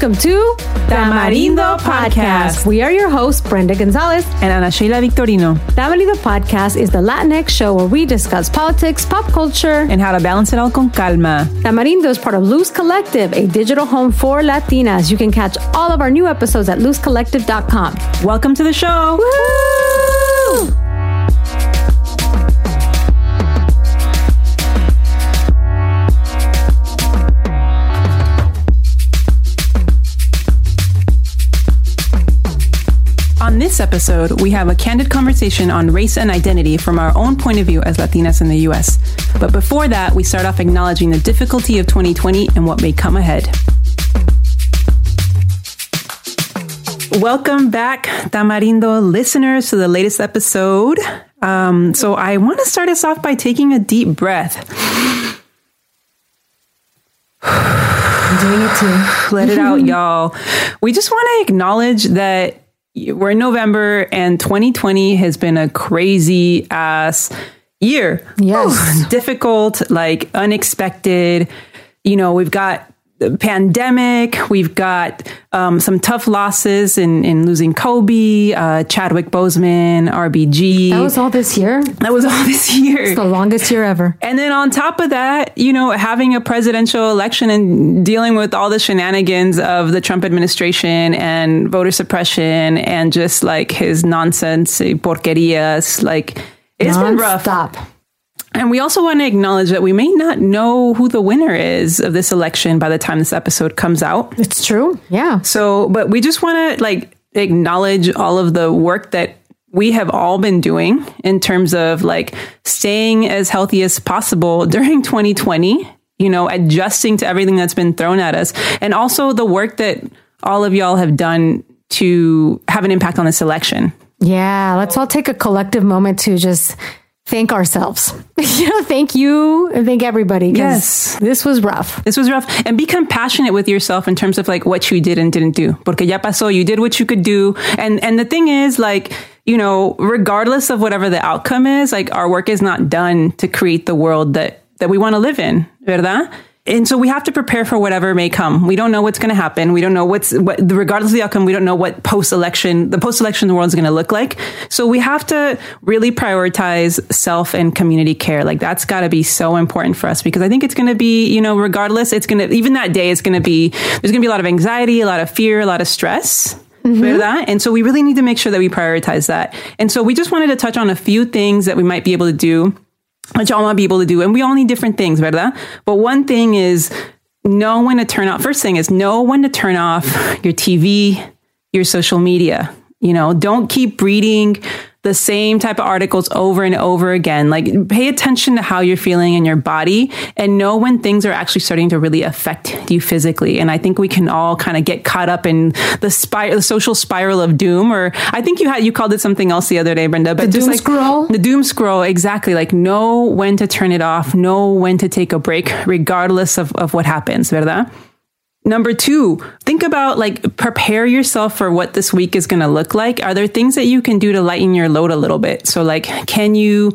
Welcome to Tamarindo Podcast. We are your hosts, Brenda Gonzalez and Ana Sheila Victorino. Tamarindo Podcast is the Latinx show where we discuss politics, pop culture, and how to balance it all con calma. Tamarindo is part of Luz Collective, a digital home for Latinas. You can catch all of our new episodes at luzcollective.com. Welcome to the show. Woo! This episode, we have a candid conversation on race and identity from our own point of view as Latinas in the US. But before that, we start off acknowledging the difficulty of 2020 and what may come ahead. Welcome back, Tamarindo listeners, to the latest episode. Um, so, I want to start us off by taking a deep breath. I'm doing it too. Let it out, y'all. We just want to acknowledge that we're in November and 2020 has been a crazy ass year. Yes. difficult, like unexpected. You know, we've got pandemic. We've got um, some tough losses in, in losing Kobe, uh, Chadwick Boseman, RBG. That was all this year? That was all this year. It's the longest year ever. And then on top of that, you know, having a presidential election and dealing with all the shenanigans of the Trump administration and voter suppression and just like his nonsense, eh, porquerias, like it's Non-stop. been rough. Stop. And we also want to acknowledge that we may not know who the winner is of this election by the time this episode comes out. It's true. Yeah. So, but we just want to like acknowledge all of the work that we have all been doing in terms of like staying as healthy as possible during 2020, you know, adjusting to everything that's been thrown at us. And also the work that all of y'all have done to have an impact on this election. Yeah. Let's all take a collective moment to just thank ourselves. you know, thank you and thank everybody. Yes. This was rough. This was rough. And be compassionate with yourself in terms of like what you did and didn't do. Porque ya pasó, you did what you could do. And and the thing is like, you know, regardless of whatever the outcome is, like our work is not done to create the world that that we want to live in, ¿verdad? And so we have to prepare for whatever may come. We don't know what's going to happen. We don't know what's what, regardless of the outcome. We don't know what post election, the post election world is going to look like. So we have to really prioritize self and community care. Like that's got to be so important for us because I think it's going to be, you know, regardless, it's going to even that day, it's going to be there's going to be a lot of anxiety, a lot of fear, a lot of stress. ¿verdad? Mm-hmm. And so we really need to make sure that we prioritize that. And so we just wanted to touch on a few things that we might be able to do which y'all might be able to do. And we all need different things, ¿verdad? But one thing is know when to turn off. First thing is know when to turn off your TV, your social media. You know, don't keep reading the same type of articles over and over again. Like pay attention to how you're feeling in your body and know when things are actually starting to really affect you physically. And I think we can all kind of get caught up in the spiral, the social spiral of doom, or I think you had, you called it something else the other day, Brenda, but The just doom like scroll? the doom scroll. Exactly. Like know when to turn it off, know when to take a break, regardless of, of what happens, ¿verdad? Number two, think about like prepare yourself for what this week is going to look like. Are there things that you can do to lighten your load a little bit? So, like, can you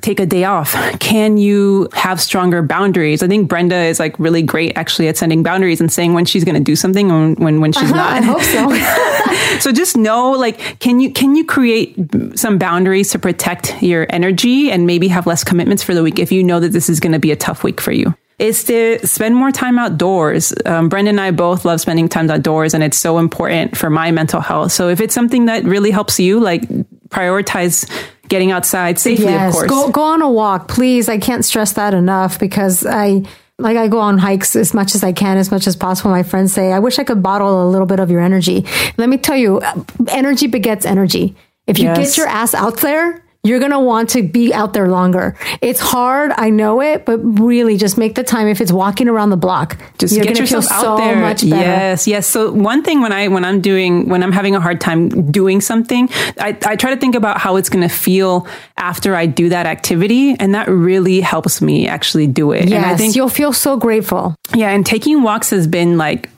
take a day off? Can you have stronger boundaries? I think Brenda is like really great actually at sending boundaries and saying when she's going to do something and when, when she's uh-huh, not. I hope so. so just know like can you can you create some boundaries to protect your energy and maybe have less commitments for the week if you know that this is going to be a tough week for you is to spend more time outdoors. Um, Brenda and I both love spending time outdoors, and it's so important for my mental health. So if it's something that really helps you, like prioritize getting outside safely, of course. Go go on a walk, please. I can't stress that enough because I like I go on hikes as much as I can, as much as possible. My friends say, I wish I could bottle a little bit of your energy. Let me tell you, energy begets energy. If you Yes. get your ass out there, you're going to want to be out there longer. It's hard. I know it, but really just make the time. If it's walking around the block, just you're get yourself out so there. much better. Yes, yes. So one thing when I when I'm doing when I'm having a hard time doing something, I, I try to think about how it's going to feel after I do that activity, and that really helps me actually do it. Yes, and I think you'll feel so grateful. yeah, and taking walks has been like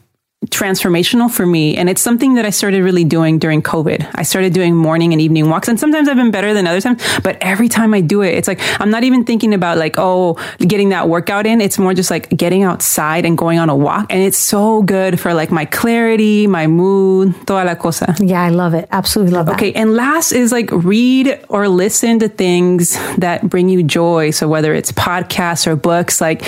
transformational for me. And it's something that I started really doing during COVID. I started doing morning and evening walks. And sometimes I've been better than other times, but every time I do it, it's like, I'm not even thinking about like, oh, getting that workout in. It's more just like getting outside and going on a walk. And it's so good for like my clarity, my mood, toda la cosa. Yeah, I love it. Absolutely love it. Okay. And last is like read or listen to things that bring you joy. So whether it's podcasts or books, like,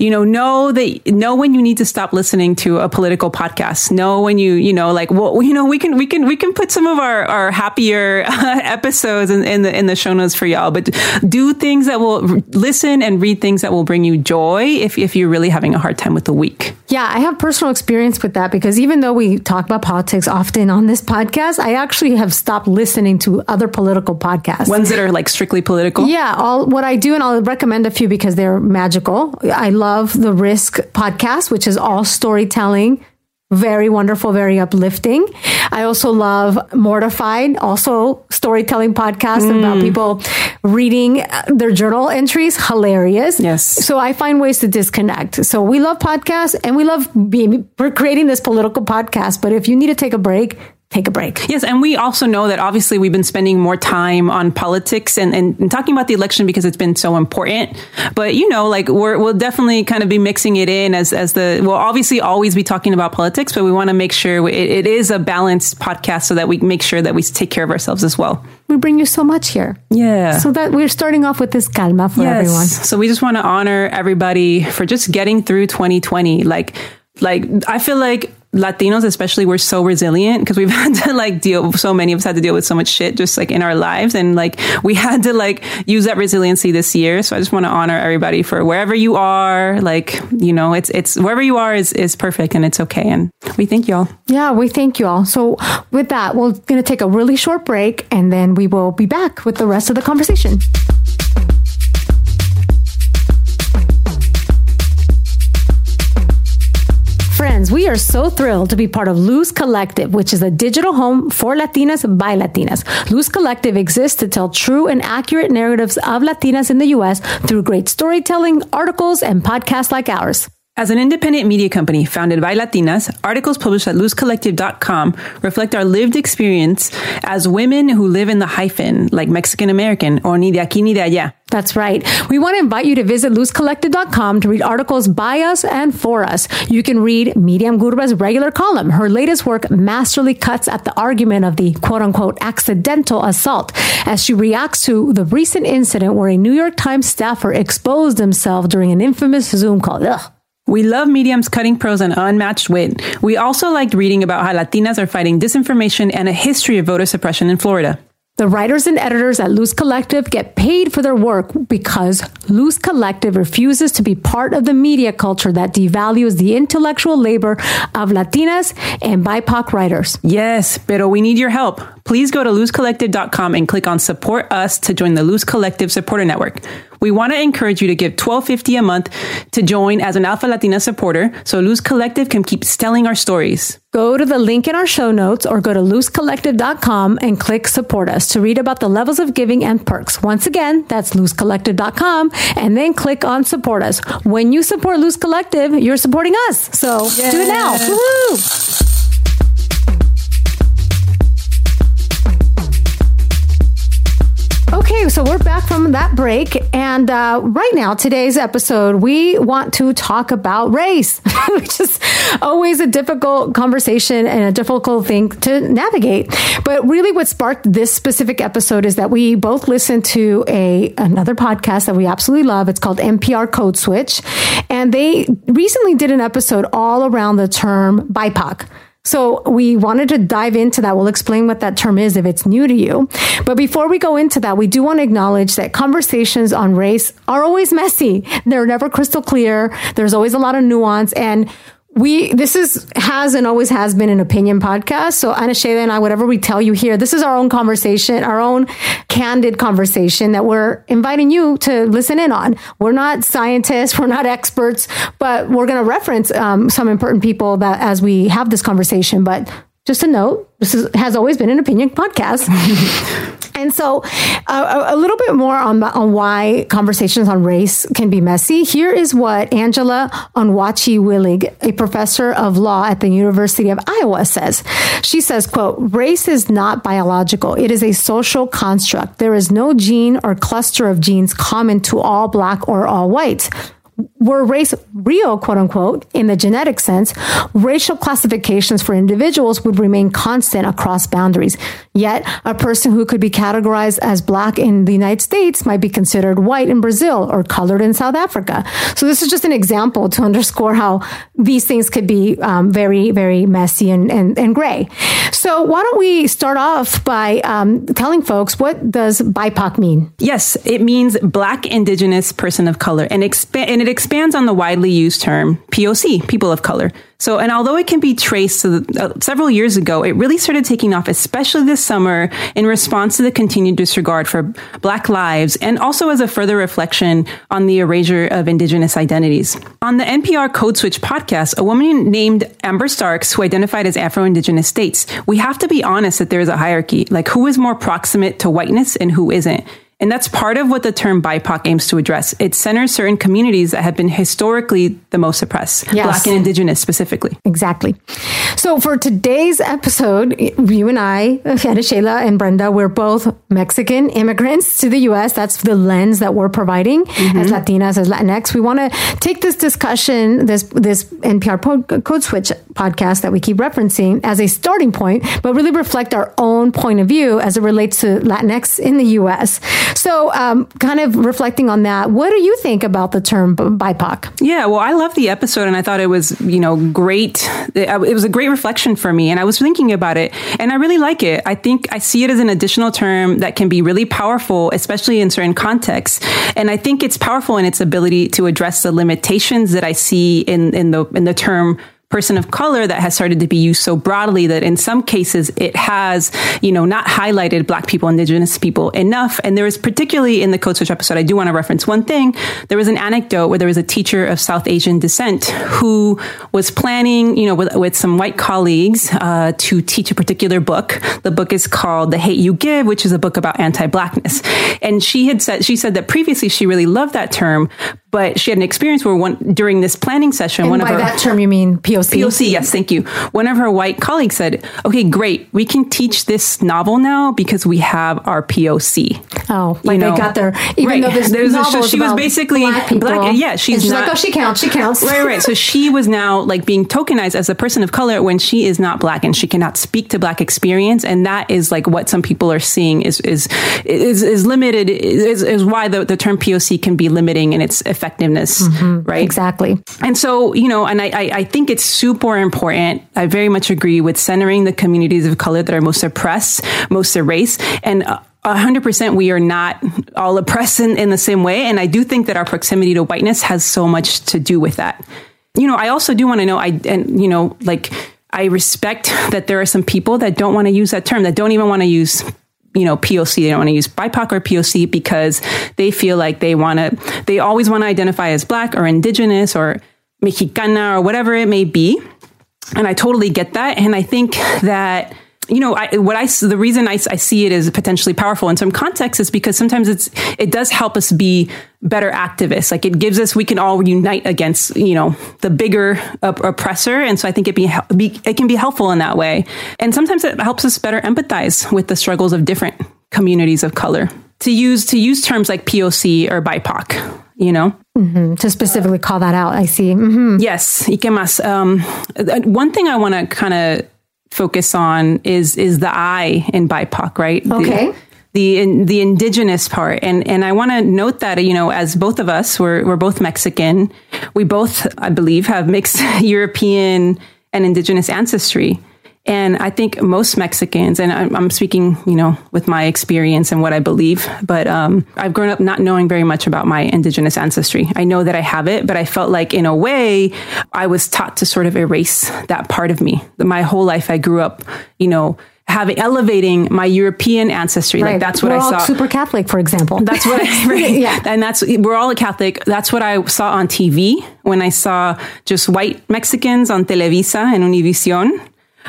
you know, know that, know when you need to stop listening to a political podcast. Know when you, you know, like, well, you know, we can, we can, we can put some of our, our happier episodes in, in the, in the show notes for y'all, but do things that will listen and read things that will bring you joy if, if you're really having a hard time with the week. Yeah, I have personal experience with that because even though we talk about politics often on this podcast, I actually have stopped listening to other political podcasts. Ones that are like strictly political. Yeah, all what I do, and I'll recommend a few because they're magical. I love the Risk podcast, which is all storytelling very wonderful, very uplifting. I also love Mortified, also storytelling podcast mm. about people reading their journal entries. Hilarious. Yes. So I find ways to disconnect. So we love podcasts and we love being, we're creating this political podcast. But if you need to take a break, take a break. Yes, and we also know that obviously we've been spending more time on politics and, and, and, talking about the election because it's been so important. But you know, like we're, we'll definitely kind of be mixing it in as as the we'll obviously always be talking about politics, but we want to make sure it, it is a balanced podcast so that we make sure that we take care of ourselves as well. We bring you so much here. Yeah. So that we're starting off with this calma for yes. everyone. So we just want to honor everybody for just getting through 2020. Like like I feel like Latinos, especially, we're so resilient because we've had to like deal, so many of us had to deal with so much shit just like in our lives. And like we had to like use that resiliency this year. So I just want to honor everybody for wherever you are. Like, you know, it's, it's wherever you are is, is perfect and it's okay. And we thank y'all. Yeah, we thank y'all. So with that, we're going to take a really short break and then we will be back with the rest of the conversation. Friends, we are so thrilled to be part of Luz Collective, which is a digital home for Latinas by Latinas. Luz Collective exists to tell true and accurate narratives of Latinas in the U.S. through great storytelling, articles, and podcasts like ours. As an independent media company founded by Latinas, articles published at luzcollective.com reflect our lived experience as women who live in the hyphen, like Mexican American or ni de aquí ni de allá. That's right. We want to invite you to visit luzcollective.com to read articles by us and for us. You can read Miriam Gurba's regular column. Her latest work masterly cuts at the argument of the quote unquote accidental assault as she reacts to the recent incident where a New York Times staffer exposed himself during an infamous Zoom call. Ugh. We love Miriam's cutting prose and unmatched wit. We also liked reading about how Latinas are fighting disinformation and a history of voter suppression in Florida. The writers and editors at Luz Collective get paid for their work because Luz Collective refuses to be part of the media culture that devalues the intellectual labor of Latinas and BIPOC writers. Yes, pero we need your help. Please go to luzcollective.com and click on support us to join the Luz Collective supporter network. We want to encourage you to give $12.50 a month to join as an Alpha Latina supporter so Luz Collective can keep telling our stories. Go to the link in our show notes or go to luzcollective.com and click support us to read about the levels of giving and perks. Once again, that's luzcollective.com and then click on support us. When you support Luz Collective, you're supporting us. So Yay. do it now. Woo-hoo. Okay, so we're back from that break. And uh, right now, today's episode, we want to talk about race, which is always a difficult conversation and a difficult thing to navigate. But really, what sparked this specific episode is that we both listened to a another podcast that we absolutely love. It's called NPR Code Switch. And they recently did an episode all around the term BIPOC. So we wanted to dive into that. We'll explain what that term is if it's new to you. But before we go into that, we do want to acknowledge that conversations on race are always messy. They're never crystal clear. There's always a lot of nuance and we this is has and always has been an opinion podcast. So Ana Sheila and I, whatever we tell you here, this is our own conversation, our own candid conversation that we're inviting you to listen in on. We're not scientists, we're not experts, but we're going to reference um, some important people that as we have this conversation. But just a note, this is, has always been an opinion podcast. And so, uh, a little bit more on, on why conversations on race can be messy. Here is what Angela Onwuachi-Willig, a professor of law at the University of Iowa, says. She says, quote, race is not biological. It is a social construct. There is no gene or cluster of genes common to all black or all whites were race real, quote unquote, in the genetic sense, racial classifications for individuals would remain constant across boundaries. Yet, a person who could be categorized as black in the United States might be considered white in Brazil or colored in South Africa. So, this is just an example to underscore how these things could be um, very, very messy and, and, and, gray. So, why don't we start off by um, telling folks what does BIPOC mean? Yes, it means Black Indigenous Person of Color, and, expa- and it expands on the widely used term POC, people of color. So, and although it can be traced to the, uh, several years ago, it really started taking off, especially this summer, in response to the continued disregard for Black lives and also as a further reflection on the erasure of Indigenous identities. On the NPR Code Switch podcast, a woman named Amber Starks, who identified as Afro Indigenous states, we have to be honest that there is a hierarchy, like who is more proximate to whiteness and who isn't. And that's part of what the term BIPOC aims to address. It centers certain communities that have been historically the most oppressed, yes. Black and Indigenous specifically. Exactly. So for today's episode, you and I, Ana Sheila and Brenda, we're both Mexican immigrants to the U.S. That's the lens that we're providing mm-hmm. as Latinas, as Latinx. We want to take this discussion, this this NPR Code Switch podcast that we keep referencing as a starting point, but really reflect our own point of view as it relates to Latinx in the U.S. So, um, kind of reflecting on that, what do you think about the term BIPOC? Yeah, well, I love the episode, and I thought it was, you know, great. It, was a great reflection for me, and I was thinking about it, and I really like it. I think I see it as an additional term that can be really powerful, especially in certain contexts. And I think it's powerful in its ability to address the limitations that I see in in the in the term person of color that has started to be used so broadly that in some cases it has, you know, not highlighted black people, indigenous people enough. And there was particularly in the Code Switch episode, I do want to reference one thing. There was an anecdote where there was a teacher of South Asian descent who was planning, you know, with, with some white colleagues uh, to teach a particular book. The book is called The Hate You Give, which is a book about anti-blackness. And she had said, she said that previously she really loved that term, but she had an experience where one during this planning session, and one by of her, that term you mean POC. POC, yes, thank you. One of her white colleagues said, "Okay, great, we can teach this novel now because we have our POC." Oh, like you know? they got their even right. though this there's novel so she was basically black, black yeah, she's, she's not, like, oh, she counts, she counts. Right, right. So she was now like being tokenized as a person of color when she is not black and she cannot speak to black experience, and that is like what some people are seeing is is is, is limited is, is why the, the term POC can be limiting in its effectiveness. Mm-hmm right? Exactly. And so, you know, and I, I, I think it's super important. I very much agree with centering the communities of color that are most oppressed, most erased, and. Uh, 100% we are not all oppressed in, in the same way. And I do think that our proximity to whiteness has so much to do with that. You know, I also do want to know, I, and, you know, like, I respect that there are some people that don't want to use that term, that don't even want to use you know, POC. They don't want to use BIPOC or POC because they feel like they want to, they always want to identify as black or indigenous or Mexicana or whatever it may be. And I totally get that. And I think that you know, I, what I the reason I, I see it as potentially powerful in some contexts is because sometimes it's it does help us be better activists. Like it gives us we can all unite against you know the bigger oppressor, and so I think it be, be it can be helpful in that way. And sometimes it helps us better empathize with the struggles of different communities of color. To use to use terms like POC or BIPOC, you know mm-hmm. to specifically call that out i see mm-hmm. yes y que más um, one thing i want to kind of focus on is is the I in BIPOC, right? Okay. The, the in, the indigenous part and and I want to note that you know as both of us we're we're both Mexican we both I believe have mixed European and indigenous ancestry and I think most Mexicans, and I'm, I'm, speaking, you know, with my experience and what I believe, but um, I've grown up not knowing very much about my indigenous ancestry. I know that I have it, but I felt like in a way I was taught to sort of erase that part of me. My whole life I grew up, you know, having elevating my European ancestry. Right. Like that's what we're I saw. super Catholic, for example. That's what I right. yeah. And that's we're all a Catholic. That's what I saw on TV when I saw just white Mexicans on Televisa and Univision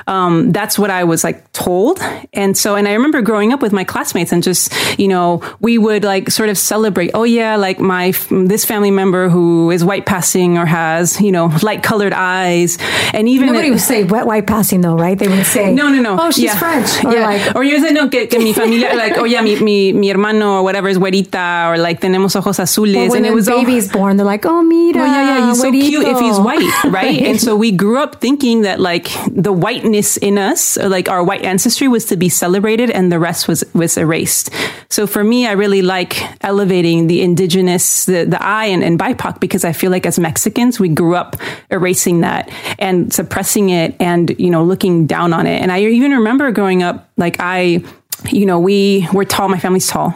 Um, that's what I was like told. And so, and I remember growing up with my classmates and just, you know, we would like sort of celebrate, oh yeah, like my, this family member who is white passing or has, you know, light colored eyes. And even nobody would say wet white passing though, right? They would say, no, no, no. Oh, she's yeah. French. Or yeah. like, or you say, no, que, que mi familia, like, oh yeah, mi, mi, mi hermano or whatever is güerita or like tenemos ojos azules. or when and it was baby's born, they're like, oh, mira, Oh yeah, yeah, he's so cute if he's white, right? and so we grew up thinking that like the whiteness in us, like our white ancestry, was to be celebrated, and the rest was was erased. So for me, I really like elevating the indigenous, the the I and, and BIPOC because I feel like as Mexicans, we grew up erasing that and suppressing it, and you know looking down on it. And I even remember growing up, like I, you know, we were tall. My family's tall.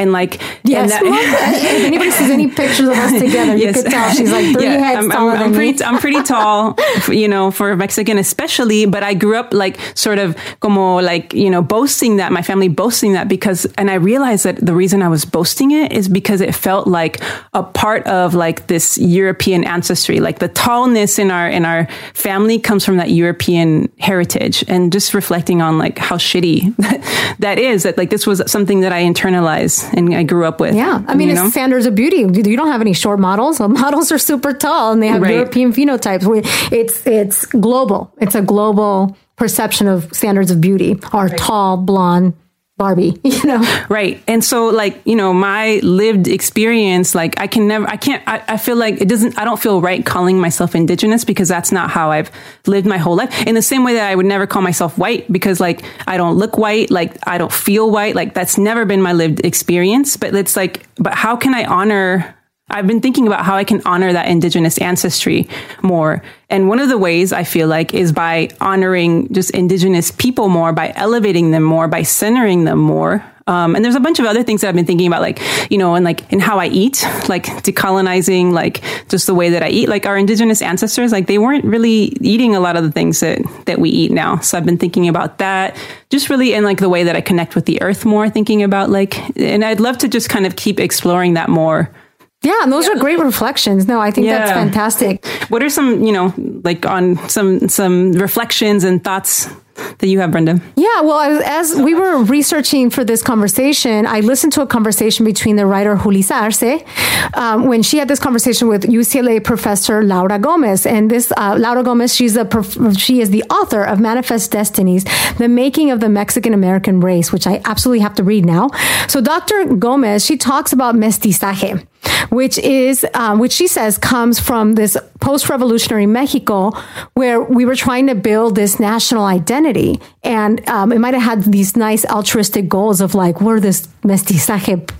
And like, Yes, and that. if anybody sees any pictures of us together, you could tell she's like three Yeah, heads I'm, taller I'm, I'm pretty, I'm pretty tall, you know, for a Mexican especially, but I grew up like sort of como like, you know, boasting that, my family boasting that because, and I realized that the reason I was boasting it is because it felt like a part of like this European ancestry, like the tallness in our, in our family comes from that European heritage. And just reflecting on like how shitty that, that is, that like this was something that I internalized and I grew up with. Yeah, I mean, you it's know? standards of beauty. You don't have any short models. Well, models are super tall, and they have Right. European phenotypes. It's it's global. It's a global perception of standards of beauty. Are tall, blonde, Barbie. You know, Right. And so like, you know, my lived experience, like I can never, I can't, I, I feel like it doesn't, I don't feel right calling myself indigenous because that's not how I've lived my whole life. In the same way that I would never call myself white because like I don't look white, like I don't feel white, like that's never been my lived experience. But it's like, but how can I honor I've been thinking about how I can honor that indigenous ancestry more. And one of the ways I feel like is by honoring just indigenous people more, by elevating them more, by centering them more. Um, and there's a bunch of other things that I've been thinking about, like, you know, and like in how I eat, like decolonizing, like just the way that I eat, like our indigenous ancestors, like they weren't really eating a lot of the things that, that we eat now. So I've been thinking about that just really in like the way that I connect with the earth more, thinking about like, and I'd love to just kind of keep exploring that more. Yeah, those are great reflections. No, I think that's fantastic. What are some, you know, like on some some reflections and thoughts that you have, Brenda? Yeah, well, as, we were researching for this conversation, I listened to a conversation between the writer Julissa Arce um, when she had this conversation with UCLA professor Laura Gomez. And this uh, Laura Gomez, she's a prof- she is the author of Manifest Destinies: The Making of the Mexican American Race, which I absolutely have to read now. So, Dr. Gomez, she talks about mestizaje which is um, which she says comes from this post-revolutionary Mexico, where we were trying to build this national identity, and um, it might have had these nice altruistic goals of like we're this mestizaje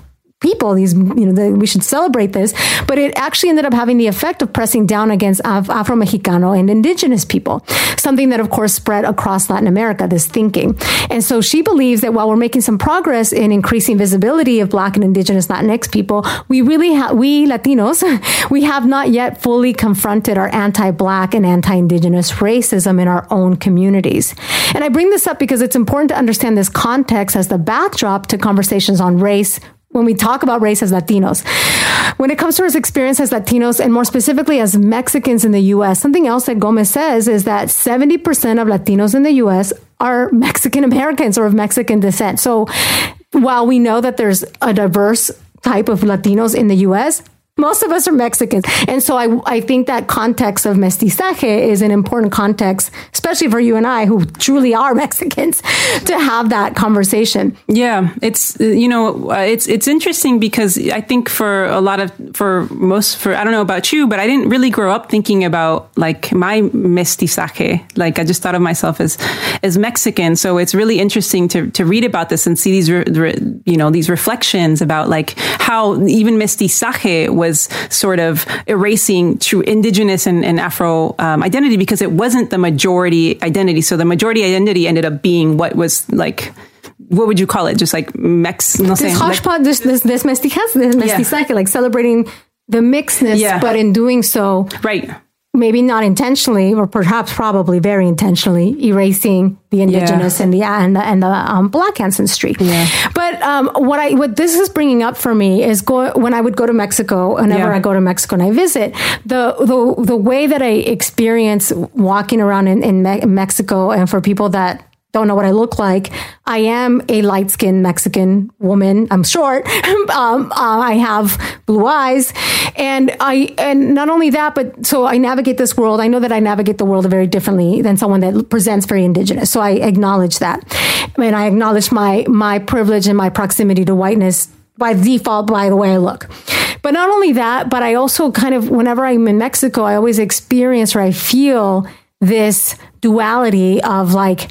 people these you know the, we should celebrate this but it actually ended up having the effect of pressing down against Af- afro-mexicano and indigenous people something that of course spread across latin america this thinking. And so she believes that while we're making some progress in increasing visibility of black and indigenous latinx people we really have we latinos we have not yet fully confronted our anti-black and anti-indigenous racism in our own communities. And i bring this up because it's important to understand this context as the backdrop to conversations on race when we talk about race as Latinos. When it comes to his experience as Latinos and more specifically as Mexicans in the US, something else that Gomez says is that 70% of Latinos in the US are Mexican Americans or of Mexican descent. So while we know that there's a diverse type of Latinos in the US, most of us are Mexicans. And so I, I think that context of mestizaje is an important context, especially for you and I who truly are Mexicans, to have that conversation. Yeah, it's you know uh, it's it's interesting because I think for a lot of for most for I don't know about you, but I didn't really grow up thinking about like my mestizaje. Like I just thought of myself as as Mexican. So it's really interesting to to read about this and see these re, re, you know these reflections about like how even mestizaje was sort of erasing true indigenous and, and Afro um, identity because it wasn't the majority identity. So the majority identity ended up being what was like what would you call it? Just like Mex, no this like- hodgepodge, this this this mestizaje, this mestizaje, like celebrating the mixedness, Yeah. but in doing so, right. Maybe not intentionally, or perhaps probably very intentionally, erasing the indigenous yeah. and the and the, and the um, black ancestry. Yeah. But um, what I what this is bringing up for me is go, when I would go to Mexico. Whenever yeah. I go to Mexico and I visit, the the the way that I experience walking around in, in Me- Mexico, and for people that don't know what I look like. I am a light skinned Mexican woman. I'm short. um, uh, I have blue eyes. And I, and not only that, but so I navigate this world. I know that I navigate the world very differently than someone that presents very indigenous. So I acknowledge that. And I acknowledge my, my privilege and my proximity to whiteness by default by the way I look. But not only that, but I also kind of, whenever I'm in Mexico, I always experience or I feel this duality of like,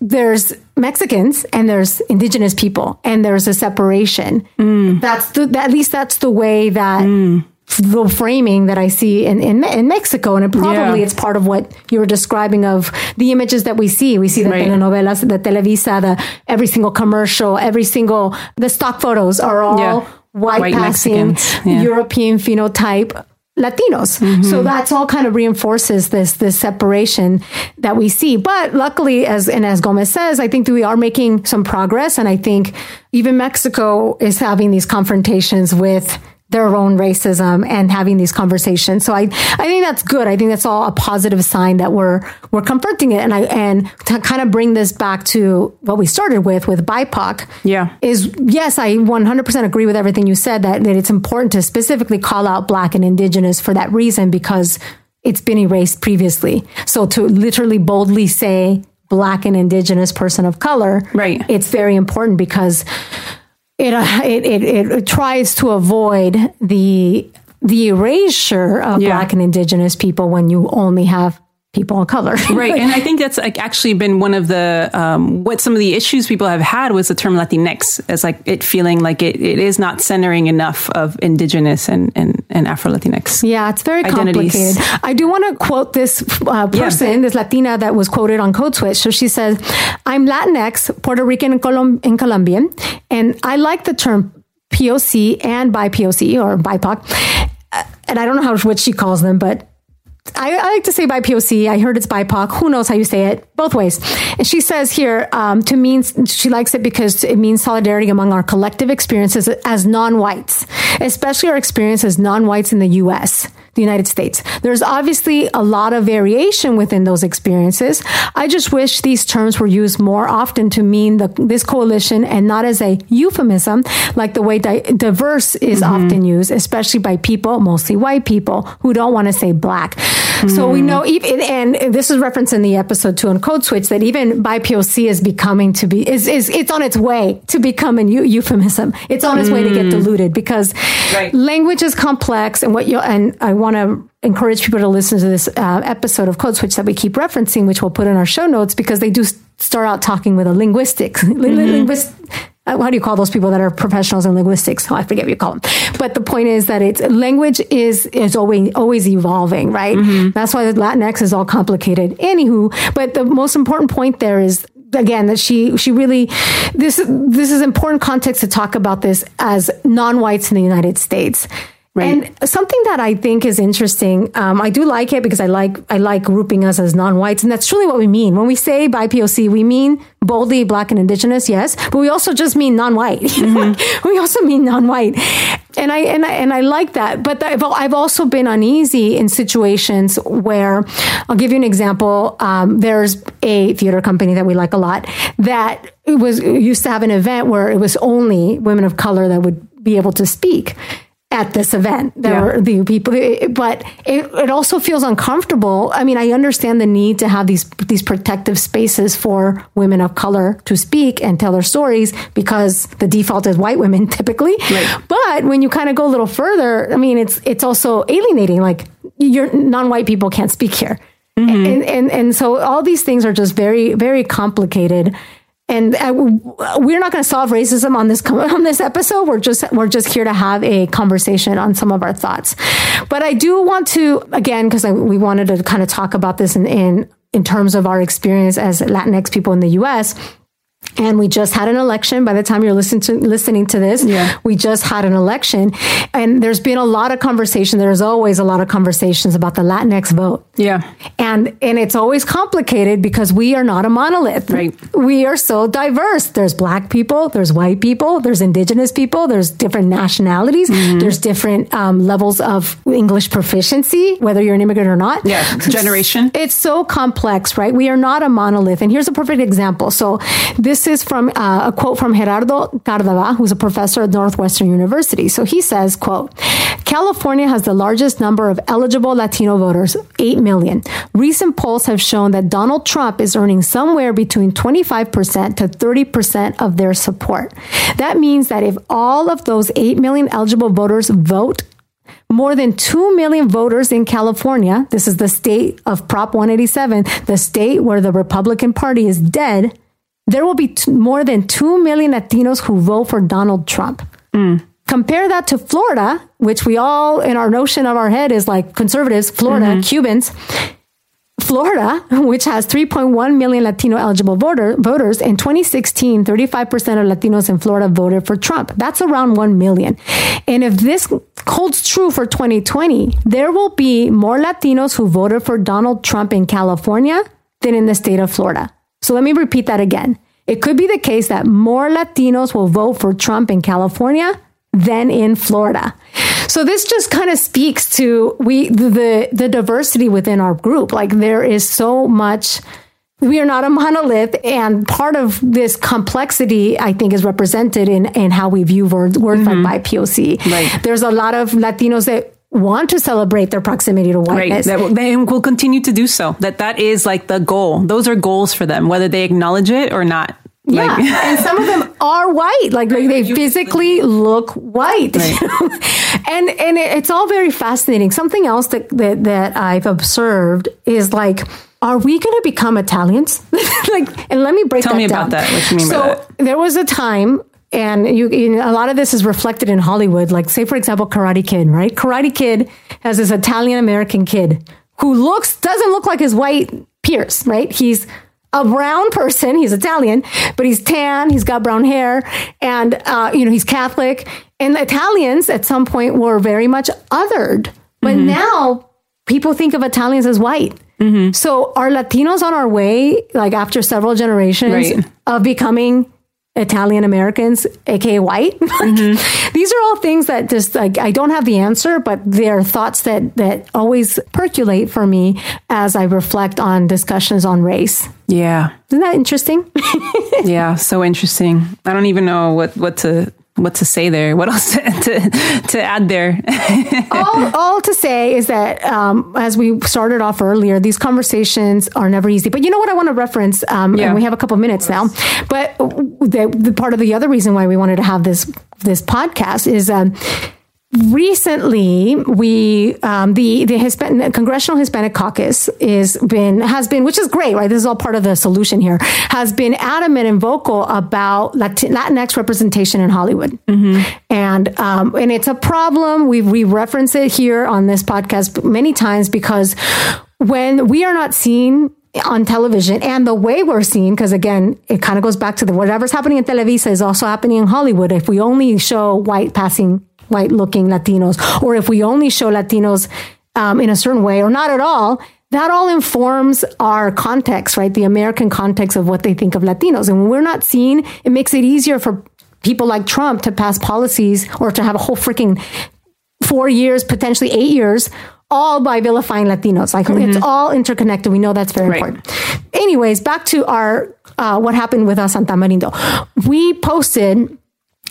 there's Mexicans and there's indigenous people and there's a separation. Mm. That's the, at least that's the way that mm. the framing that I see in, in, in Mexico. And it probably yeah. it's part of what you were describing of the images that we see. We see the right. telenovelas, the Televisa, the every single commercial, every single, the stock photos are all yeah. white, white passing, yeah. European phenotype Latinos. Mm-hmm. So that's all kind of reinforces this this separation that we see. But luckily, as and as Gomez says, I think that we are making some progress, and I think even Mexico is having these confrontations with their own racism and having these conversations. So I, I think that's good. I think that's all a positive sign that we're, we're confronting it. And I, and to kind of bring this back to what we started with, with BIPOC. Yeah. Is yes, I 100% agree with everything you said that, that it's important to specifically call out black and indigenous for that reason because it's been erased previously. So to literally boldly say black and indigenous person of color, right. it's very important because it, uh, it, it, it tries to avoid the the erasure of yeah. black and indigenous people when you only have people of color. right. And I think that's like actually been one of the, um, what some of the issues people have had was the term Latinx as like it feeling like it, it is not centering enough of indigenous and, and, and Afro Latinx. Yeah, it's very identities. complicated. I do want to quote this uh, person, yeah. this Latina that was quoted on Code Switch. So she says, I'm Latinx, Puerto Rican and, Colom- and Colombian, and I like the term POC and BIPOC or BIPOC. Uh, and I don't know how which she calls them, but I, I, like to say BIPOC. I heard it's BIPOC. Who knows how you say it? Both ways. And she says here um, to mean she likes it because it means solidarity among our collective experiences as non-whites, especially our experience as non-whites in the U.S the United States. There's obviously a lot of variation within those experiences. I just wish these terms were used more often to mean the, this coalition and not as a euphemism, like the way di- diverse is mm-hmm. often used, especially by people, mostly white people, who don't want to say black. So we mm. know, even, and this is referenced in the episode two on Code Switch, that even BIPOC is becoming to be, is, is it's on its way to become a euphemism. It's on its mm. way to get mm. diluted because right. language is complex and what you, and I want want to encourage people to listen to this uh, episode of Code Switch that we keep referencing, which we'll put in our show notes because they do start out talking with a linguistics, mm-hmm. linguist. Uh, how do you call those people that are professionals in linguistics? Oh, I forget what you call them. But the point is that it's language is is always always evolving, right? Mm-hmm. That's why Latinx is all complicated. Anywho, but the most important point there is again that she she really this this is important context to talk about this as non-whites in the United States Right. And something that I think is interesting, um, I do like it because I like I like grouping us as non-whites, and that's truly what we mean when we say BIPOC. We mean boldly Black and Indigenous, yes, but we also just mean non-white. Mm-hmm. we also mean non-white, and I and I and I like that. But I've, I've also been uneasy in situations where I'll give you an example. Um, there's a theater company that we like a lot that was used to have an event where it was only women of color that would be able to speak at this event. There yeah. were the people, but it, it also feels uncomfortable. I mean, I understand the need to have these these protective spaces for women of color to speak and tell their stories because the default is white women typically. Right. But when you kind of go a little further, I mean, it's it's also alienating. Like, your non-white people can't speak here. Mm-hmm. And, and and so all these things are just very very complicated and we're not going to solve racism on this on this episode. We're just we're just here to have a conversation on some of our thoughts. But I do want to again because we wanted to kind of talk about this in, in in terms of our experience as Latinx people in the U.S. And we just had an election. By the time you're listening to listening to this, Yeah. we just had an election, and there's been a lot of conversation. There's always a lot of conversations about the Latinx vote. Yeah. And and it's always complicated because we are not a monolith. Right. We are so diverse. There's black people, there's white people, there's indigenous people, there's different nationalities, Mm-hmm. there's different um, levels of English proficiency, whether you're an immigrant or not. Yeah. Generation. It's so complex, right? We are not a monolith. And here's a perfect example. So this is from uh, a quote from Gerardo Cardava, who's a professor at Northwestern University. So he says, quote, California has the largest number of eligible Latino voters, 8 million. Recent polls have shown that Donald Trump is earning somewhere between 25% to 30% of their support. That means that if all of those 8 million eligible voters vote more than 2 million voters in California, this is the state of Prop 187, the state where the Republican Party is dead, there will be t- more than 2 million Latinos who vote for Donald Trump. Mm. Compare that to Florida, which we all in our notion of our head is like conservatives, Florida, mm-hmm. Cubans. Florida, which has 3.1 million Latino eligible voter, voters, in 2016, 35% of Latinos in Florida voted for Trump. That's around 1 million. And if this holds true for 2020, there will be more Latinos who voted for Donald Trump in California than in the state of Florida. So let me repeat that again. It could be the case that more Latinos will vote for Trump in California than in Florida. So this just kind of speaks to we the the diversity within our group. Like there is so much we are not a monolith and part of this complexity I think is represented in in how we view words words by mm-hmm. poc Right. There's a lot of Latinos that want to celebrate their proximity to Right. whiteness. That they will continue to do so. That that is like the goal. Those are goals for them, whether they acknowledge it or not. Yeah, Like- and some of them are white, like, like they physically look white, and and it's all very fascinating. Something else that that, that I've observed is like, are we going to become Italians? like, and let me break Tell that me down. about that. What you mean by so that? there was a time. And you, you know, a lot of this is reflected in Hollywood. Like, say, for example, Karate Kid, right? Karate Kid has this Italian American kid who looks doesn't look like his white peers, right? He's a brown person. He's Italian, but he's tan. He's got brown hair, and uh, you know he's Catholic. And Italians at some point were very much othered, but Mm-hmm. now people think of Italians as white. Mm-hmm. So are Latinos on our way, like after several generations Right. of becoming Italian Americans, aka white. Mm-hmm. These are all things that just like I don't have the answer, but they're thoughts that that always percolate for me as I reflect on discussions on race. yeah. Isn't that interesting? Yeah. So interesting. I don't even know what, what to what to say there. What else to to, to add there? all, all to say is that um, as we started off earlier, these conversations are never easy. But you know what I want to reference, um, Yeah. and we have a couple minutes now. But the, the part of the other reason why we wanted to have this this podcast is. Um, recently we um, the the Hispan- congressional hispanic caucus is been has been which is great right? This is all part of the solution here has been adamant and vocal about Latin- latinx representation in hollywood. And um, and it's a problem. We we reference it here on this podcast many times because when we are not seen on television and the way we're seen, because again, it kind of goes back to the whatever's happening in Televisa is also happening in Hollywood. If we only show white passing, white looking Latinos, or if we only show Latinos um, in a certain way or not at all, that all informs our context, right? The American context of what they think of Latinos. And when we're not seen, it makes it easier for people like Trump to pass policies or to have a whole freaking four years, potentially eight years, all by vilifying Latinos. Like it's all interconnected. We know that's very Right. important. Anyways, back to our uh, what happened with us on Tamarindo. We posted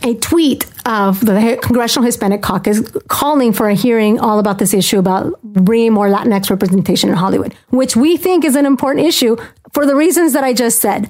a tweet of the Congressional Hispanic Caucus calling for a hearing all about this issue about bringing more Latinx representation in Hollywood, which we think is an important issue for the reasons that I just said.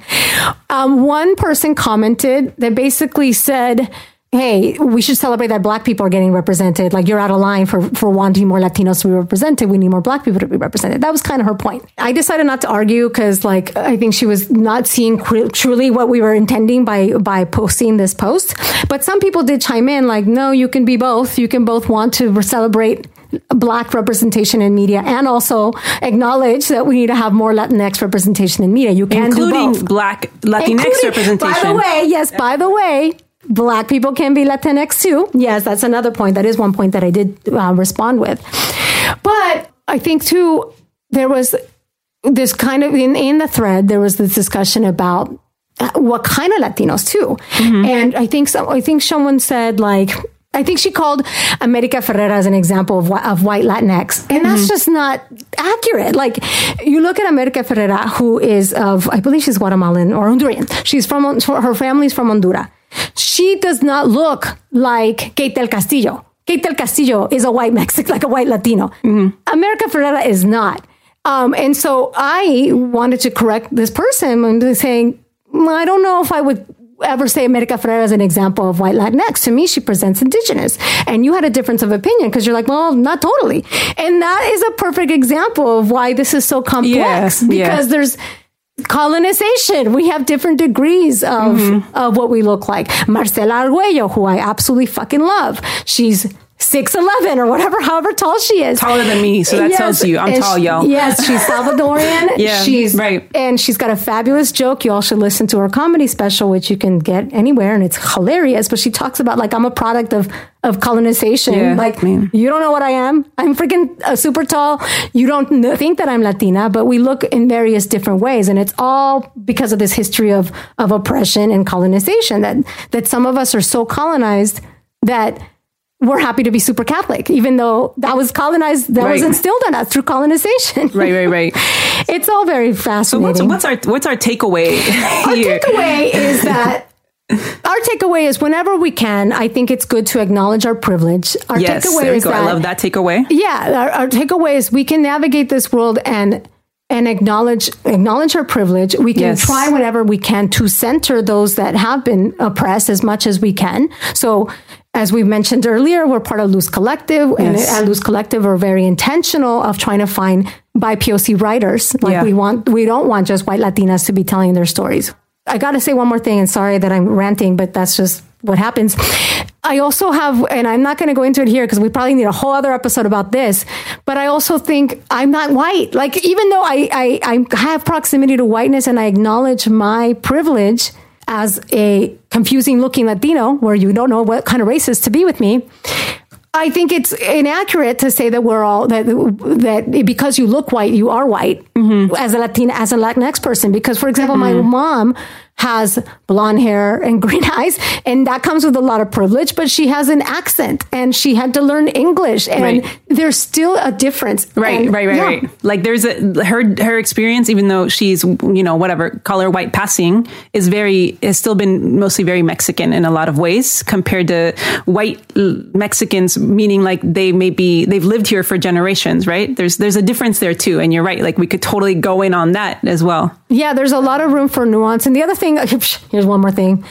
Um, one person commented that basically said, hey, we should celebrate that black people are getting represented. Like you're out of line for, for wanting more Latinos to be represented. We need more black people to be represented. That was kind of her point. I decided not to argue because like I think she was not seeing cr- truly what we were intending by, by posting this post. But some people did chime in like, no, you can be both. You can both want to celebrate black representation in media and also acknowledge that we need to have more Latinx representation in media. You can including do both. black Latinx Including- representation. By the way, yes, by the way, black people can be Latinx too. Yes, that's another point. That is one point that I did uh, respond with. But I think too, there was this kind of in, in the thread, there was this discussion about uh, what kind of Latinos too. And I think so, I think someone said like, I think she called America Ferrera as an example of, of white Latinx. And that's just not accurate. Like, you look at America Ferrera, who is of, I believe she's Guatemalan or Honduran. She's from, her family's from Honduras. She does not look like Kate del Castillo. Kate del Castillo is a white Mexican, like a white Latino. America Ferrera is not. Um, and so I wanted to correct this person and saying, "Mm, I don't know if I would ever say America Ferrera as an example of white Latinx. To me, she presents indigenous. And you had a difference of opinion because you're like, well, not totally. And that is a perfect example of why this is so complex Yeah, yeah. because there's colonization. We have different degrees of, Mm-hmm. of what we look like. Marcella Arguello, who I absolutely fucking love. She's 6'11 or whatever, however tall she is. Taller than me, so that tells you I'm and tall, she- y'all. Yes, she's Salvadorian. Yeah, she's right. and she's got a fabulous joke. You all should listen to her comedy special, which you can get anywhere, and it's hilarious. But she talks about like I'm a product of of colonization. Yeah, like I mean- you don't know what I am. I'm freaking uh, super tall. You don't kn- think that I'm Latina, but we look in various different ways, and it's all because of this history of of oppression and colonization. That that some of us are so colonized that. We're happy to be super Catholic, even though that was colonized, that was instilled in us through colonization. Right, right, right. It's all very fascinating. What's, what's our what's our takeaway Our takeaway is that our takeaway is whenever we can, I think it's good to acknowledge our privilege. Our yes, takeaway there we is go. that I love that takeaway. yeah, our, our takeaway is we can navigate this world and and acknowledge acknowledge our privilege. We can Yes. try whenever we can to center those that have been oppressed as much as we can. So. As we mentioned earlier, we're part of Luz Collective, and Yes. at Luz Collective are very intentional of trying to find BIPOC writers. Like Yeah. we want, we don't want just white Latinas to be telling their stories. I got to say one more thing, and sorry that I'm ranting, but that's just what happens. I also have, and I'm not going to go into it here because we probably need a whole other episode about this. But I also think I'm not white. Like even though I I, I have proximity to whiteness and I acknowledge my privilege as a confusing looking Latino, where you don't know what kind of race is to be with me. I think it's inaccurate to say that we're all that that because you look white, you are white mm-hmm. as a Latina, as a Latinx person. Because, for example, my mm-hmm. mom has blonde hair and green eyes, and that comes with a lot of privilege. But she has an accent, and she had to learn English, and Right. there's still a difference. Right, And, right, right, yeah. right. Like there's a her her experience, even though she's you know whatever color white passing, is very has still been mostly very Mexican in a lot of ways compared to white Mexicans, meaning like they may be they've lived here for generations, right? There's there's a difference there too, and you're right. Like we could totally go in on that as well. Yeah, there's a lot of room for nuance. And the other thing, here's one more thing.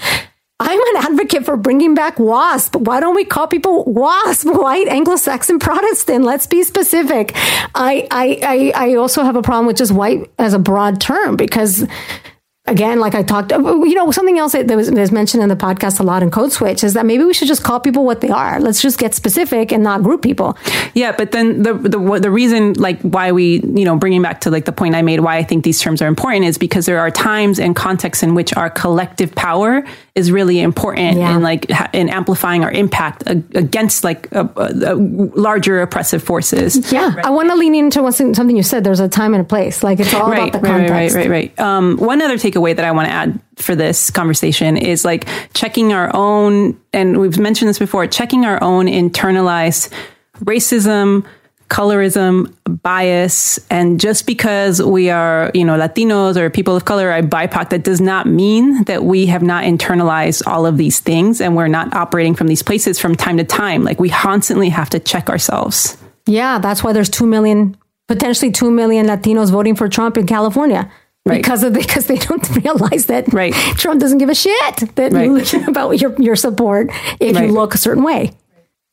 I'm an advocate for bringing back WASP. Why don't we call people WASP, white Anglo-Saxon Protestant? Let's be specific. I, I, I, I also have a problem with just white as a broad term because again, like I talked, you know, something else that was, that was mentioned in the podcast a lot in Code Switch is that maybe we should just call people what they are. Let's just get specific and not group people. Yeah, but then the the the reason like why we you know bringing back to like the point I made why I think these terms are important is because there are times and contexts in which our collective power is really important Yeah. in like in amplifying our impact against like a, a, a larger oppressive forces. Yeah. I want to lean into something you said. There's a time and a place. Like it's all Right, about the right, right, right, right, right. Um, one other takeaway that I want to add for this conversation is like checking our own, and we've mentioned this before, checking our own internalized racism, colorism, bias, and just because we are, you know, Latinos or people of color or BIPOC, that does not mean that we have not internalized all of these things and we're not operating from these places from time to time. Like we constantly have to check ourselves. Yeah, that's why there's 2 million, potentially 2 million Latinos voting for Trump in California. Right. because of because they don't realize that Right. Trump doesn't give a shit that you, about your your support if Right. you look a certain way.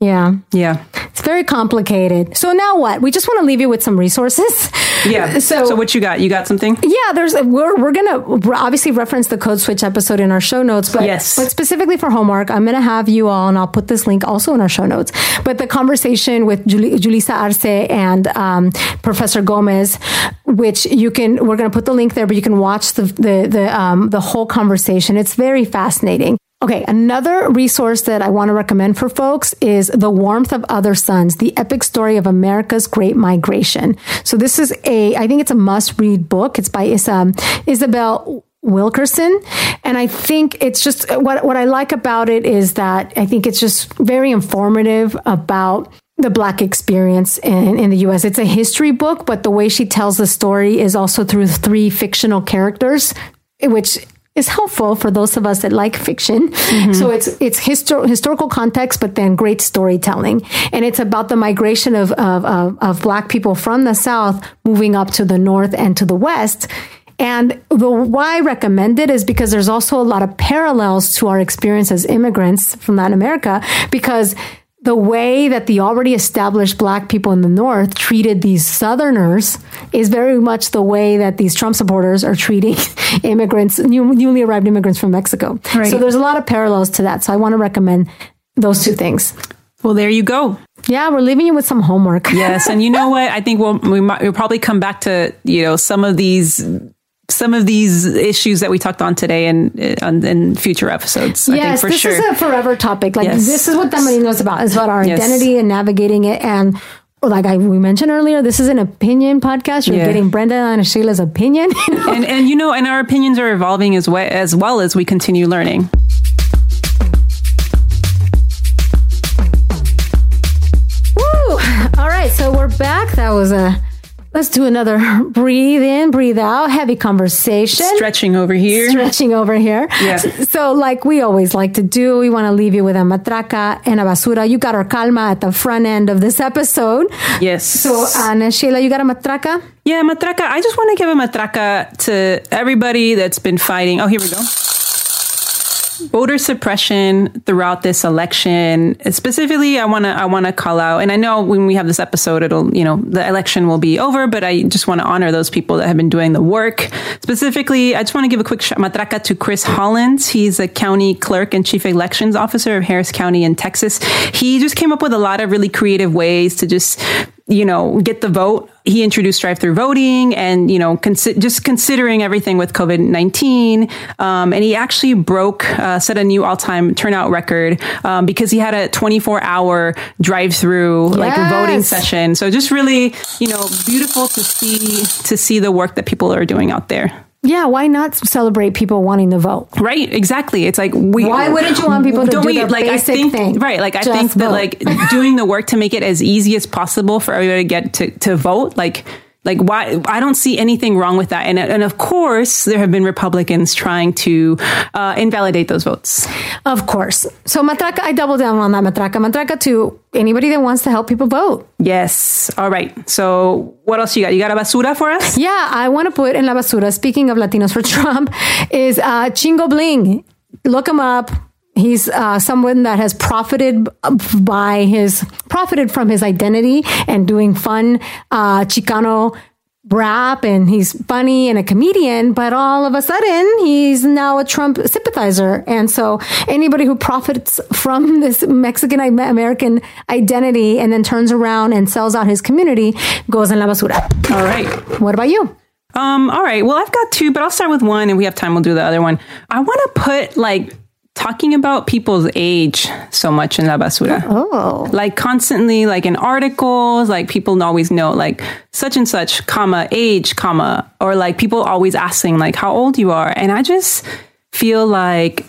Yeah. Yeah. It's very complicated. So now what? We just want to leave you with some resources. Yeah. So, so what you got? You got something? yeah, there's we're we're gonna obviously reference the code switch episode in our show notes, but Yes. but specifically for homework, I'm gonna have you all, and I'll put this link also in our show notes. But the conversation with Juli- Julissa Arce and um, Professor Gomez, which you can, we're gonna put the link there, but you can watch the the the um, the whole conversation. It's very fascinating. Okay, another resource that I want to recommend for folks is The Warmth of Other Suns, the epic story of America's Great Migration. So this is a, I think it's a must read book. It's by um, Isabel Wilkerson. And I think it's just what, what I like about it is that I think it's just very informative about the black experience in, in the US. It's a history book, but the way she tells the story is also through three fictional characters, which is helpful for those of us that like fiction. Mm-hmm. So it's it's histor- historical context, but then great storytelling, and it's about the migration of, of of of black people from the south moving up to the north and to the west. And the why I recommend it is because there's also a lot of parallels to our experience as immigrants from Latin America because the way that the already established black people in the north treated these southerners is very much the way that these Trump supporters are treating immigrants, new, newly arrived immigrants from Mexico. Right. So there's a lot of parallels to that. So I want to recommend those two things. Well, there you go. Yeah, we're leaving you with some homework. Yes, and you know what? I think we'll we might we'll probably come back to you know some of these some of these issues that we talked on today and uh, in, in future episodes. I think yes, this sure. is a forever topic. Like Yes. this is what Tamarindo is about. It's about our Yes. identity and navigating it. And like I we mentioned earlier, this is an opinion podcast. You're Yeah. getting Brenda and Sheila's opinion. and and you know, and our opinions are evolving as well as well as we continue learning. Woo! All right, so we're back. That was a. Let's do another breathe in, breathe out, heavy conversation. Stretching over here. Stretching over here. Yeah. So, like we always like to do, we want to leave you with a matraca and a basura. You got our calma at the front end of this episode. yes. So, Ana Sheila, you got a matraca? Yeah, matraca. I just want to give a matraca to everybody that's been fighting. Oh, here we go. Voter suppression throughout this election. Specifically, I want to I want to call out, and I know when we have this episode, it'll you know the election will be over, but I just want to honor those people that have been doing the work. Specifically, I just want to give a quick sh- matraca to Chris Hollins. He's a county clerk and chief elections officer of Harris County in Texas. He just came up with a lot of really creative ways to just you know, get the vote. He introduced drive-through voting, and you know, consi- just considering everything with COVID nineteen, um, and he actually broke, uh, set a new all-time turnout record um, because he had a twenty-four hour drive-through like voting session. So just really, you know, beautiful to see to see the work that people are doing out there. Yeah, why not celebrate people wanting to vote? Right, exactly. It's like we. Why wouldn't you want people to don't do we, their like, basic I think, thing? Right, like I think that like doing the work to make it as easy as possible for everybody to get to, to vote, like like why I don't see anything wrong with that. And and of course there have been Republicans trying to uh, invalidate those votes. Of course. So matraca, I double down on that matraca. Matraca to anybody that wants to help people vote. Yes. All right. So what else you got? You got a basura for us? Yeah, I want to put in la basura. Speaking of Latinos for Trump, is uh, Chingo Bling. Look him up. He's uh, someone that has profited by his profited from his identity and doing fun uh, Chicano rap, and he's funny and a comedian. But all of a sudden, he's now a Trump sympathizer, and so anybody who profits from this Mexican American identity and then turns around and sells out his community goes in la basura. All right. What about you? Um, all right. Well, I've got two, but I'll start with one and we have time, we'll do the other one. I want to put like talking about people's age so much in La Basura. Oh. Like constantly, like in articles, like people always know like such and such, comma, age, comma, or like people always asking like how old you are. And I just feel like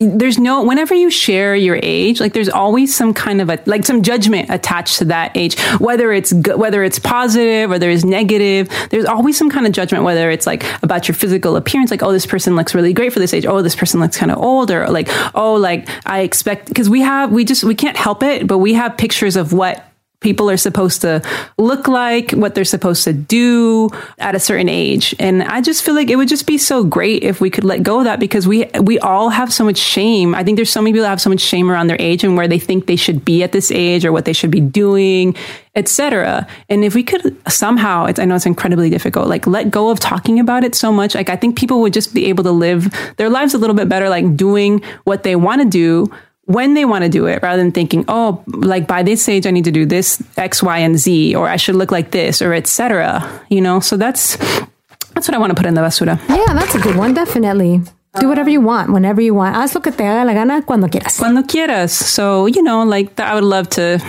there's no whenever you share your age like there's always some kind of a like some judgment attached to that age whether it's good whether it's positive or there's negative there's always some kind of judgment whether it's like about your physical appearance like oh this person looks really great for this age oh this person looks kind of older or like oh like i expect because we have we just we can't help it but we have pictures of what people are supposed to look like, what they're supposed to do at a certain age. And I just feel like it would just be so great if we could let go of that because we we all have so much shame. I think there's so many people that have so much shame around their age and where they think they should be at this age or what they should be doing, etc. And if we could somehow, it's I know it's incredibly difficult, like let go of talking about it so much. Like I think people would just be able to live their lives a little bit better, like doing what they want to do when they want to do it rather than thinking, oh, like by this age, I need to do this X, Y, and Z, or I should look like this, or etc. You know, so that's that's what I want to put in the basura. Yeah, that's a good one. Definitely. Do whatever you want, whenever you want. Haz lo que te haga la gana cuando quieras. Cuando quieras. So, you know, like I would love to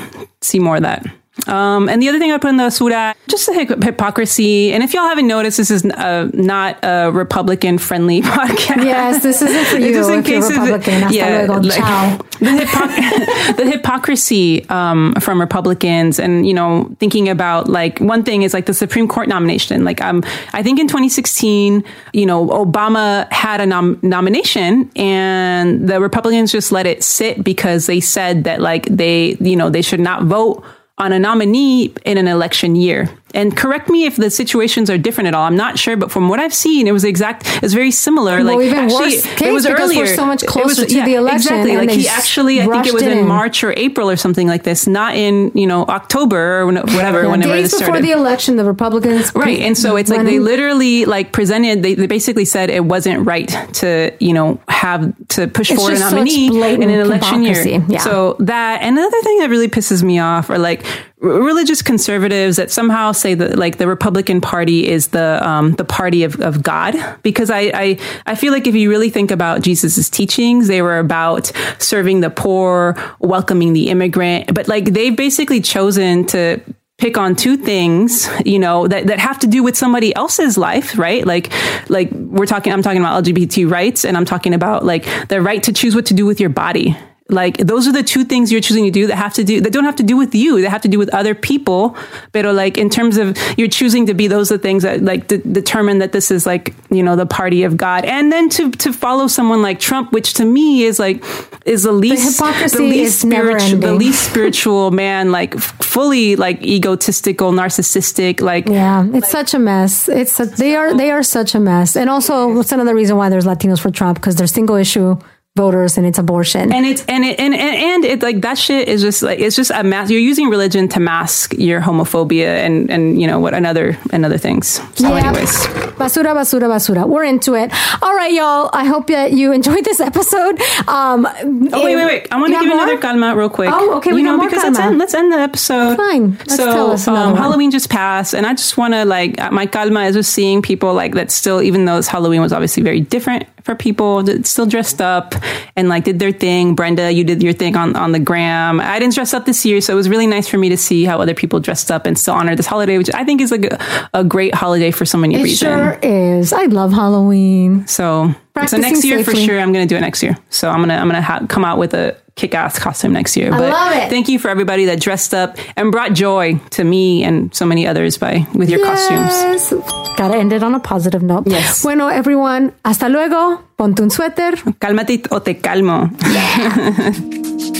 see more of that. Um, and the other thing I put in the surah, just the hypocrisy. And if y'all haven't noticed, this is uh, not a Republican friendly podcast. Yes, this isn't for you just in if case you're Republican. Yeah. Like. The, hypocr- the hypocrisy um, from Republicans and, you know, thinking about like one thing is like the Supreme Court nomination. Like, um, I think in 2016, you know, Obama had a nom- nomination and the Republicans just let it sit because they said that like they, you know, they should not vote on a nominee in an election year. And correct me if the situations are different at all. I'm not sure, but from what I've seen, it was exact. It was very similar. Well, like even actually, worse case it was earlier. We're so much closer was, to yeah, the election. Exactly. Like he actually, I think it was in, in, March or April or something like this, not in you know October or whatever. Yeah, whenever days before the election, the Republicans right, and so it's like they literally like presented. They, they basically said it wasn't right to you know have to push it's forward a nominee in an election year. Yeah. So that another thing that really pisses me off are like religious conservatives that somehow say that like the Republican Party is the um, the party of, of God because I, I I feel like if you really think about Jesus's teachings, they were about serving the poor, welcoming the immigrant, but like they've basically chosen to pick on two things, you know, that, that have to do with somebody else's life, right? Like, like we're talking, I'm talking about LGBT rights and I'm talking about like the right to choose what to do with your body, like those are the two things you're choosing to do that have to do that don't have to do with you. They have to do with other people. But like in terms of you're choosing to be those are the things that like de- determine that this is like you know the party of God, and then to to follow someone like Trump, which to me is like is the least the, the least spiritual the least spiritual man, like fully like egotistical, narcissistic. Like yeah, it's like, such a mess. It's a, they are they are such a mess, and also what's another reason why there's Latinos for Trump because they're single issue voters and it's abortion. And it's and it and and, and it like that shit is just like it's just a mask. You're using religion to mask your homophobia and and you know what another and other things. So, yeah. anyways, basura, basura, basura. We're into it. All right, y'all. I hope that you enjoyed this episode. Um, oh wait, wait, wait. I want to give you another calma real quick. Oh, okay. We you know because calma. let's end, let's end the episode. Fine. Let's so um, Halloween just passed, and I just want to like my calma is just seeing people like that still, even though Halloween was obviously very different for people, that still dressed up and like did their thing. Brenda, you did your thing on, on the gram. I didn't dress up this year, so it was really nice for me to see how other people dressed up and still honor this holiday, which I think is like a, a great holiday for so many it reasons. Sure is. I love Halloween. So, so next year safely. for sure, I'm going to do it next year. So I'm gonna I'm gonna ha- come out with a kick ass costume next year. I but love it. Thank you for everybody that dressed up and brought joy to me and so many others by with your yes. costumes. Gotta end it on a positive note. Yes. Bueno, everyone, hasta luego. Ponte un suéter. Cálmate o te calmo. Yeah.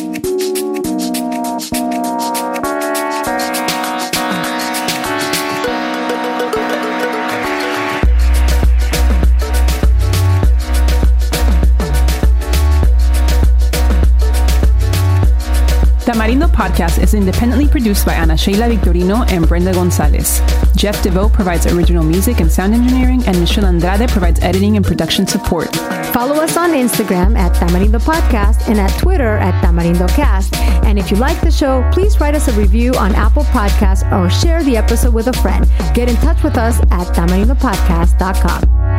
Tamarindo Podcast is independently produced by Ana Sheila Victorino and Brenda Gonzalez. Jeff DeVoe provides original music and sound engineering, and Michelle Andrade provides editing and production support. Follow us on Instagram at Tamarindo Podcast and at Twitter at Tamarindo Cast. And if you like the show, please write us a review on Apple Podcasts or share the episode with a friend. Get in touch with us at tamarindopodcast.com.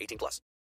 18 plus.